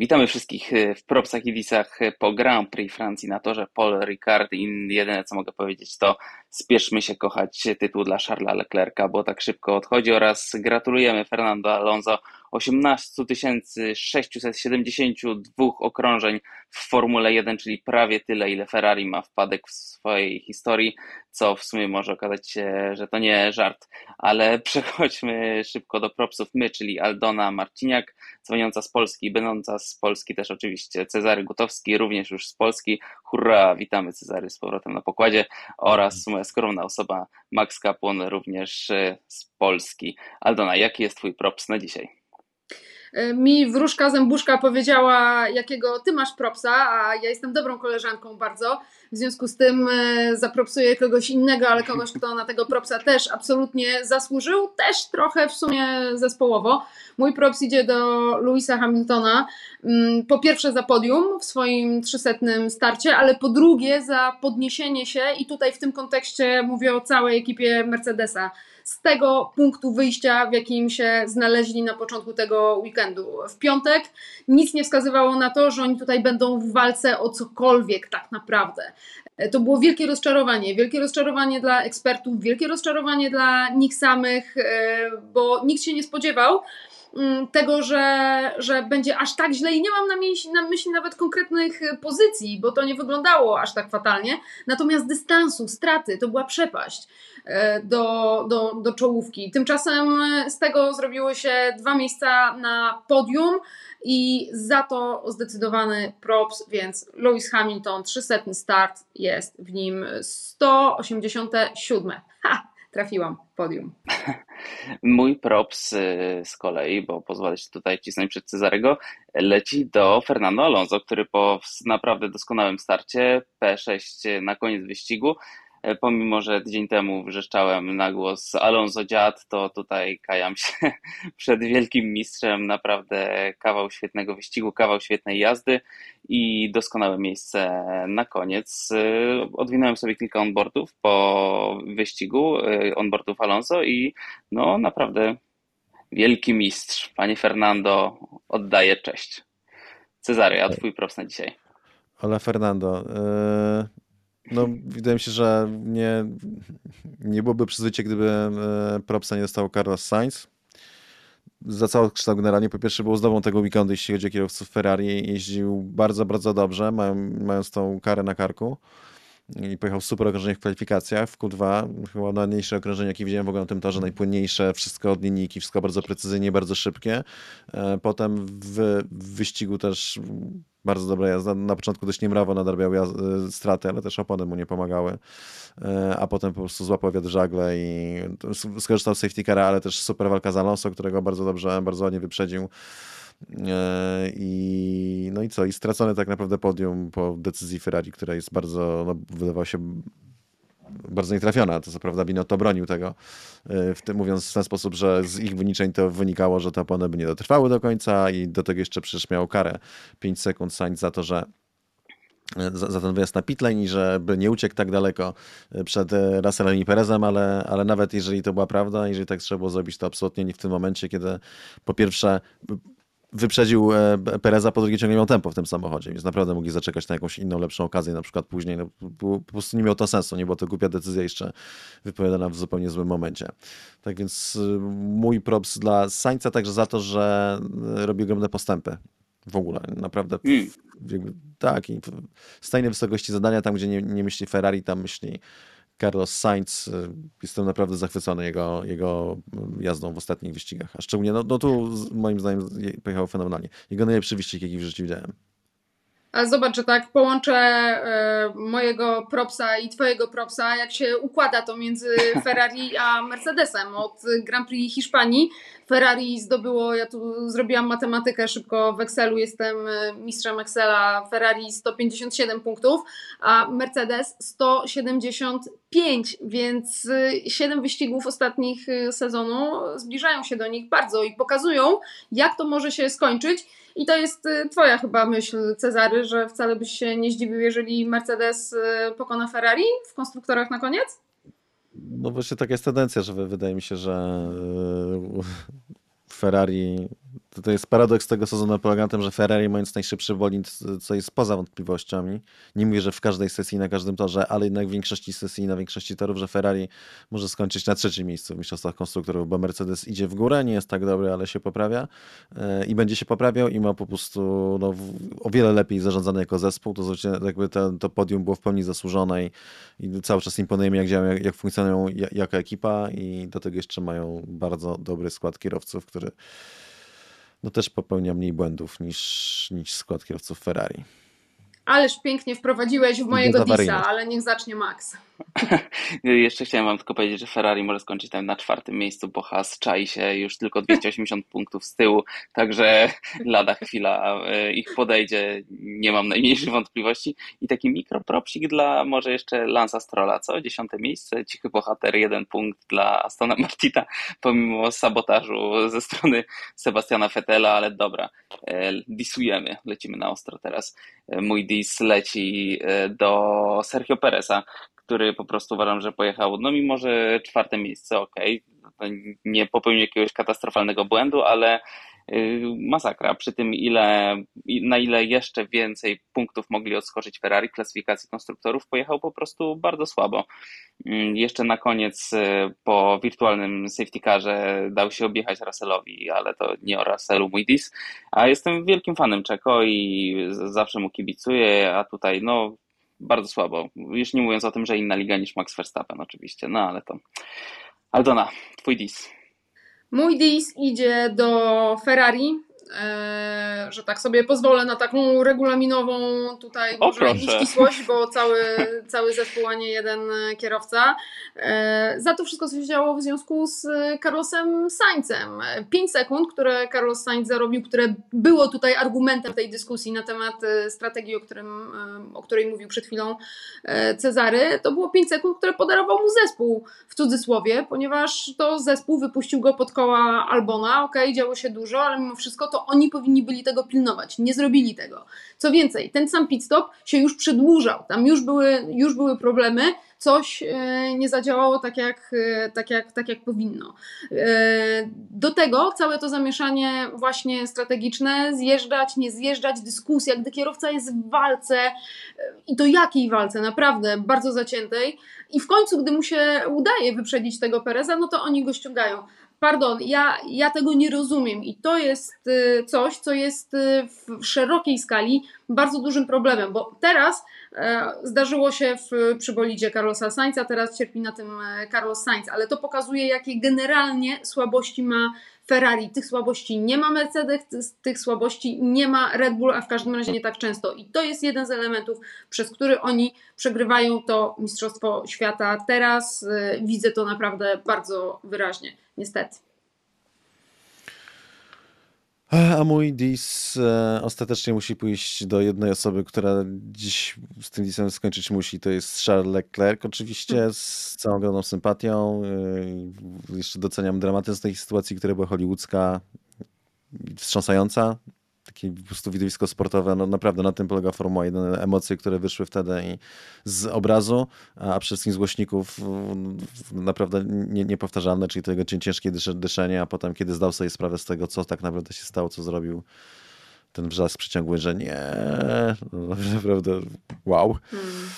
Witamy wszystkich e, w propsach i disach e, po Grand Prix Francji na torze. Paul Ricard i jedyne co mogę powiedzieć to spieszmy się kochać tytuł dla Charlesa Leclerca, bo tak szybko odchodzi oraz gratulujemy Fernando Alonso 18 672 okrążeń w Formule 1, czyli prawie tyle, ile Ferrari ma wpadek w swojej historii, co w sumie może okazać się, że to nie żart, ale przechodźmy szybko do propsów my, czyli Aldona Marciniak, dzwoniąca z Polski, będąca z Polski też oczywiście Cezary Gutowski, również już z Polski. Hurra, witamy Cezary z powrotem na pokładzie oraz moja skromna osoba Max Kapłon również e, z Polski. Aldona, jaki jest twój props na dzisiaj? E, mi wróżka zębuszka powiedziała, jakiego ty masz propsa, a ja jestem dobrą koleżanką bardzo. W związku z tym e, zapropsuję kogoś innego, ale kogoś, kto na tego propsa też absolutnie zasłużył, też trochę w sumie zespołowo. Mój props idzie do Louisa Hamiltona. Mm, po pierwsze za podium w swoim trzysetnym starcie, ale po drugie za podniesienie się i tutaj w tym kontekście mówię o całej ekipie Mercedesa z tego punktu wyjścia, w jakim się znaleźli na początku tego weekendu. W piątek nic nie wskazywało na to, że oni tutaj będą w walce o cokolwiek tak naprawdę. To było wielkie rozczarowanie. Wielkie rozczarowanie dla ekspertów, wielkie rozczarowanie dla nich samych, e, bo nikt się nie spodziewał, tego, że, że będzie aż tak źle i nie mam na myśli, na myśli nawet konkretnych pozycji, bo to nie wyglądało aż tak fatalnie, natomiast dystansu, straty, to była przepaść e, do, do, do czołówki. Tymczasem z tego zrobiły się dwa miejsca na podium i za to zdecydowany props, więc Lewis Hamilton 300 start jest w nim 187. Ha! Trafiłam, podium. Mój props y, z kolei, bo pozwolę się tutaj cisnąć przed Cezarego, leci do Fernando Alonso, który po naprawdę doskonałym starcie P6 na koniec wyścigu pomimo że tydzień temu wrzeszczałem na głos Alonso dziad, to tutaj kajam się przed wielkim mistrzem. Naprawdę kawał świetnego wyścigu, kawał świetnej jazdy i doskonałe miejsce na koniec. E, odwinąłem sobie kilka onboardów po wyścigu, e, onboardów Alonso i no naprawdę wielki mistrz. Panie Fernando, oddaję cześć. Cezary, a twój props na dzisiaj. Hola Fernando. No, wydaje mi się, że nie, nie byłoby przyzwycie, gdyby e, propsa nie dostał Carlos Sainz. Za cały kształt generalnie, po pierwsze był zdobą tego weekendu, jeśli chodzi o kierowców Ferrari. Jeździł bardzo, bardzo dobrze, mając tą karę na karku i pojechał super okrążenie w kwalifikacjach, w Q2, chyba najmniejsze okrążenie, jakie widziałem w ogóle na tym torze, najpłynniejsze, wszystko od linijki, wszystko bardzo precyzyjnie, bardzo szybkie. E, potem w, w wyścigu też bardzo dobra jazda. Na początku dość niemrawo nadrabiał e, straty, ale też opony mu nie pomagały. E, a potem po prostu złapał wiatr żagle i skorzystał z safety cara, ale też super walka z Alonso, którego bardzo dobrze, bardzo ładnie wyprzedził. E, I, no i co? I stracone tak naprawdę podium po decyzji Ferrari, która jest bardzo, no, wydawało się bardzo nietrafiona. To co prawda Binotto bronił tego, e, w tym, mówiąc w ten sposób, że z ich wyniczeń to wynikało, że te opony by nie dotrwały do końca i do tego jeszcze przecież miał karę 5 sekund Sainz za to, że e, za, za ten wyjazd na pitlane i żeby nie uciekł tak daleko przed Russellem i Perezem, ale, ale nawet jeżeli to była prawda, jeżeli tak trzeba było zrobić, to absolutnie nie w tym momencie, kiedy po pierwsze wyprzedził e, Pereza, po drugie ciągle miał tempo w tym samochodzie, więc naprawdę mogli zaczekać na jakąś inną, lepszą okazję, na przykład później. No, po prostu nie miało to sensu, nie była to głupia decyzja jeszcze wypowiadana w zupełnie złym momencie. Tak więc y, mój props dla Sańca także za to, że y, robi ogromne postępy w ogóle, naprawdę. Mm. tak, i w tajnej wysokości zadania, tam gdzie nie, nie myśli Ferrari, tam myśli Carlos Sainz, y, jestem naprawdę zachwycony jego, jego jazdą w ostatnich wyścigach. A szczególnie, no, no tu moim zdaniem pojechał fenomenalnie. Jego najlepszy wyścig, jaki w życiu widziałem. A zobacz, że tak połączę e, mojego propsa i twojego propsa, jak się układa to między Ferrari a Mercedesem. Od Grand Prix Hiszpanii Ferrari zdobyło, ja tu zrobiłam matematykę szybko w Excelu, jestem e, mistrzem Excela, Ferrari 157 punktów, a Mercedes 175, więc 7 e, wyścigów ostatnich sezonu zbliżają się do nich bardzo i pokazują, jak to może się skończyć. I to jest y, Twoja chyba myśl, Cezary, że wcale byś się nie zdziwił, jeżeli Mercedes y, pokona Ferrari w konstruktorach na koniec? No właśnie taka jest tendencja, że wydaje mi się, że y, Ferrari to, to jest paradoks tego sezonu polega na tym, że Ferrari mając najszybszy bolid, co jest poza wątpliwościami, nie mówię, że w każdej sesji, na każdym torze, ale jednak w większości sesji, na większości torów, że Ferrari może skończyć na trzecim miejscu w mistrzostwach konstruktorów, bo Mercedes idzie w górę, nie jest tak dobry, ale się poprawia e, i będzie się poprawiał i ma po prostu no, o wiele lepiej zarządzany jako zespół, to znaczy jakby to, to podium było w pełni zasłużone i, i cały czas imponuje mi, jak działają, jak, jak funkcjonują jako ekipa i do tego jeszcze mają bardzo dobry skład kierowców, który no też popełnia mniej błędów niż, niż skład kierowców Ferrari. Ależ pięknie wprowadziłeś w mojego disa, ale niech zacznie Max. Jeszcze chciałem wam tylko powiedzieć, że Ferrari może skończyć tam na czwartym miejscu, bo Haas czai się już tylko 280 punktów z tyłu, także lada chwila e, ich podejdzie, nie mam najmniejszych wątpliwości. I taki mikropropsik dla może jeszcze Lansa Strolla, co? Dziesiąte miejsce, cichy bohater, jeden punkt dla Astona Martina, pomimo sabotażu ze strony Sebastiana Fetela, ale dobra, e, disujemy, lecimy na ostro teraz. E, mój dis leci do Sergio Pereza, który po prostu uważam, że pojechał, no mimo, że czwarte miejsce, ok, nie popełnił jakiegoś katastrofalnego błędu, ale masakra. Przy tym, ile, na ile jeszcze więcej punktów mogli odskoczyć Ferrari w klasyfikacji konstruktorów, pojechał po prostu bardzo słabo. Mm, jeszcze na koniec y, po wirtualnym safety carze dał się objechać Russellowi, ale to nie o Russellu mój dis. A jestem wielkim fanem Czeko i zawsze mu kibicuję, a tutaj no bardzo słabo. Już nie mówiąc o tym, że inna liga niż Max Verstappen oczywiście, no ale to... Aldona, twój dis. Mój dis idzie do Ferrari, że tak sobie pozwolę na taką regulaminową tutaj o, może ścisłość, bo cały, cały zespół, a nie jeden kierowca. E, za to wszystko, co się działo w związku z Carlosem Sainzem. 5 sekund, które Carlos Sainz zarobił, które było tutaj argumentem tej dyskusji na temat e, strategii, o, którym, o której mówił przed chwilą Cezary, to było 5 sekund, które podarował mu zespół w cudzysłowie, ponieważ to zespół wypuścił go pod koła Albona. Okej, okay, działo się dużo, ale mimo wszystko to oni powinni byli tego pilnować. Nie zrobili tego. Co więcej, ten sam pit stop się już przedłużał. Tam już były, już były problemy, coś e, nie zadziałało tak jak, e, tak, jak, tak jak powinno. E, do tego całe to zamieszanie właśnie strategiczne, zjeżdżać, nie zjeżdżać, dyskusja, gdy kierowca jest w walce i to jakiej walce, naprawdę bardzo zaciętej i w końcu, gdy mu się udaje wyprzedzić tego Pereza, no to oni go ściągają. Pardon, ja, ja tego nie rozumiem. I to jest y, coś, co jest y, w szerokiej skali bardzo dużym problemem, bo teraz e, zdarzyło się w, przy bolidzie Carlosa Sainza, teraz cierpi na tym e, Carlos Sainz, ale to pokazuje, jakie generalnie słabości ma Ferrari. Tych słabości nie ma Mercedes, tych słabości nie ma Red Bull, a w każdym razie nie tak często. I to jest jeden z elementów, przez który oni przegrywają to Mistrzostwo Świata. Teraz y, widzę to naprawdę bardzo wyraźnie, niestety. A mój dis e, ostatecznie musi pójść do jednej osoby, która dziś z tym disem skończyć musi. To jest Charles Leclerc. Oczywiście hmm. z całą ogromną sympatią. E, jeszcze doceniam dramatyzm tej sytuacji, która była hollywoodzka, wstrząsająca takie po prostu widowisko sportowe, no naprawdę na tym polega Formuła 1, emocje, które wyszły wtedy i z obrazu, a przede wszystkim z głośników naprawdę nie, niepowtarzalne, czyli tego ciężkie dyszenie, a potem kiedy zdał sobie sprawę z tego, co tak naprawdę się stało, co zrobił, ten wrzask przyciągły, że nie, no, naprawdę wow. Hmm.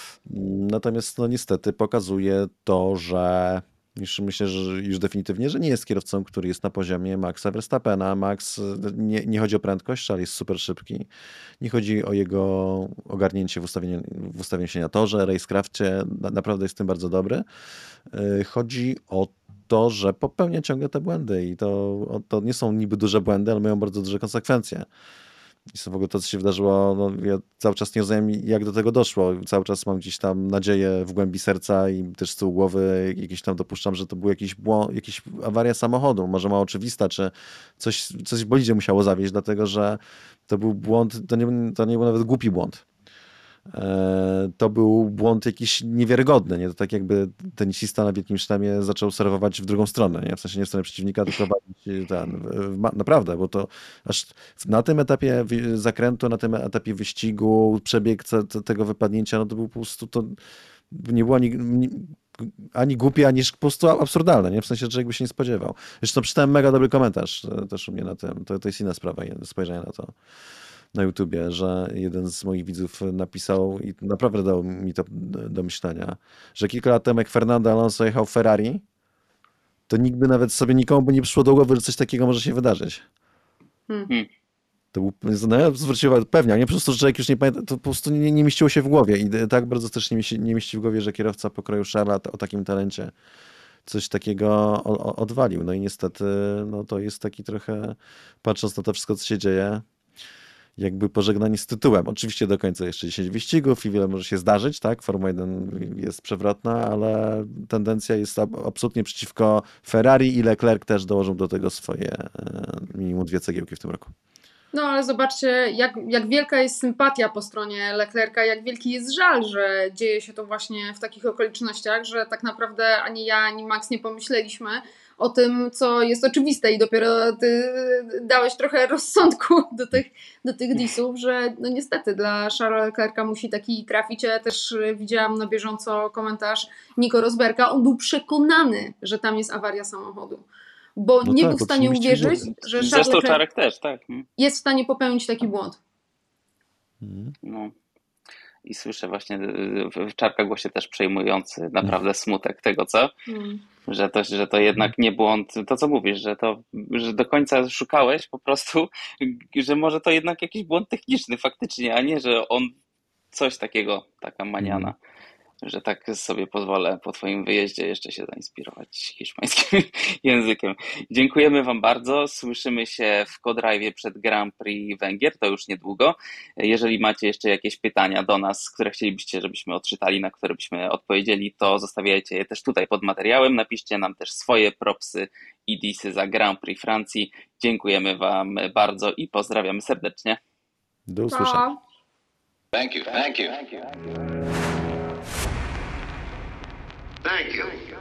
Natomiast no niestety pokazuje to, że już myślę, że już definitywnie, że nie jest kierowcą, który jest na poziomie Maxa Verstappena. Max, nie, nie chodzi o prędkość, ale jest super szybki. Nie chodzi o jego ogarnięcie w ustawieniu, w ustawieniu się na torze, racecrafcie. Naprawdę jest tym bardzo dobry. Y, chodzi o to, że popełnia ciągle te błędy i to, to nie są niby duże błędy, ale mają bardzo duże konsekwencje. I w ogóle to, co się wydarzyło, no, ja cały czas nie rozumiem, jak do tego doszło. Cały czas mam gdzieś tam nadzieję w głębi serca i też z tyłu głowy jakieś tam dopuszczam, że to był jakiś błąd, jakiś awaria samochodu, może mało oczywista, czy coś, coś w bolidzie musiało zawieść, dlatego że to był błąd, to nie, to nie był nawet głupi błąd. E, to był błąd jakiś niewiarygodny, nie? To tak jakby tenisista na wielkim sztamie zaczął serwować w drugą stronę, nie? W sensie nie w stronę przeciwnika, tylko ten, naprawdę, bo to aż na tym etapie zakrętu, na tym etapie wyścigu, przebieg tego wypadnięcia, no to był po prostu, to nie było, ani głupie, ani po prostu absurdalne, nie? W sensie, że człowiek by się nie spodziewał. Zresztą czytałem mega dobry komentarz e, też u mnie na tym. To, to jest inna sprawa, spojrzenia na to na YouTubie, że jeden z moich widzów napisał i naprawdę dał mi to do myślenia, że kilka lat temu jak Fernando Alonso jechał Ferrari, to nikt by nawet sobie nikomu by nie przyszło do głowy, że coś takiego może się wydarzyć. Hmm. To był, no ja zwróciłem pewnie, nie po prostu, że człowiek już nie pamięta, to po prostu nie, nie mieściło się w głowie i tak bardzo też nie mieści, nie mieści w głowie, że kierowca pokroju Charla o takim talencie coś takiego odwalił. No i niestety, no to jest taki trochę, patrząc na to wszystko, co się dzieje, jakby pożegnanie z tytułem. Oczywiście do końca jeszcze 10 wyścigów i wiele może się zdarzyć, tak? Formuła 1 jest przewrotna, ale tendencja jest absolutnie przeciwko Ferrari i Leclerc też dołożył do tego swoje e, minimum dwie cegiełki w tym roku. No ale zobaczcie, jak, jak wielka jest sympatia po stronie Leclerca, jak wielki jest żal, że dzieje się to właśnie w takich okolicznościach, że tak naprawdę ani ja, ani Max nie pomyśleliśmy, o tym, co jest oczywiste i dopiero ty dałeś trochę rozsądku do tych, do tych disów, że no niestety dla Charlesa Leclerca musi taki trafić. Ja też widziałam na bieżąco komentarz Nico Rosberga. On był przekonany, że tam jest awaria samochodu. Bo no nie tak, był w stanie uwierzyć, że Charles Leclerc też, tak. jest w stanie popełnić taki błąd. Mhm. No i słyszę właśnie w czarkach głosie też przejmujący naprawdę smutek tego, co? Mm. Że, to, że to jednak nie błąd, to co mówisz, że to, że do końca szukałeś po prostu, że może to jednak jakiś błąd techniczny faktycznie, a nie, że on coś takiego, taka maniana. Że tak sobie pozwolę po Twoim wyjeździe jeszcze się zainspirować hiszpańskim językiem. Dziękujemy Wam bardzo. Słyszymy się w Kodrive przed Grand Prix Węgier, to już niedługo. Jeżeli macie jeszcze jakieś pytania do nas, które chcielibyście, żebyśmy odczytali, na które byśmy odpowiedzieli, to zostawiajcie je też tutaj pod materiałem. Napiszcie nam też swoje propsy i disy za Grand Prix Francji. Dziękujemy Wam bardzo i pozdrawiamy serdecznie. Do usłyszenia. Thank you. Thank you. Thank you. Thank you.